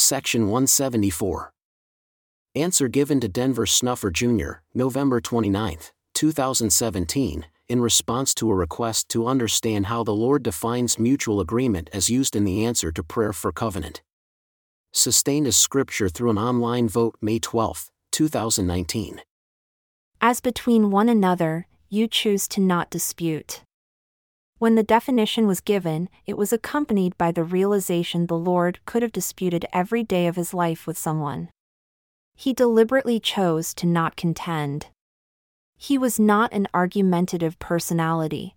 Section 174. Answer given to Denver Snuffer Jr., November 29, 2017, in response to a request to understand how the Lord defines mutual agreement as used in the answer to prayer for covenant. Sustained as scripture through an online vote May 12, 2019. As between one another, you choose to not dispute. When the definition was given, it was accompanied by the realization the Lord could have disputed every day of his life with someone. He deliberately chose to not contend. He was not an argumentative personality.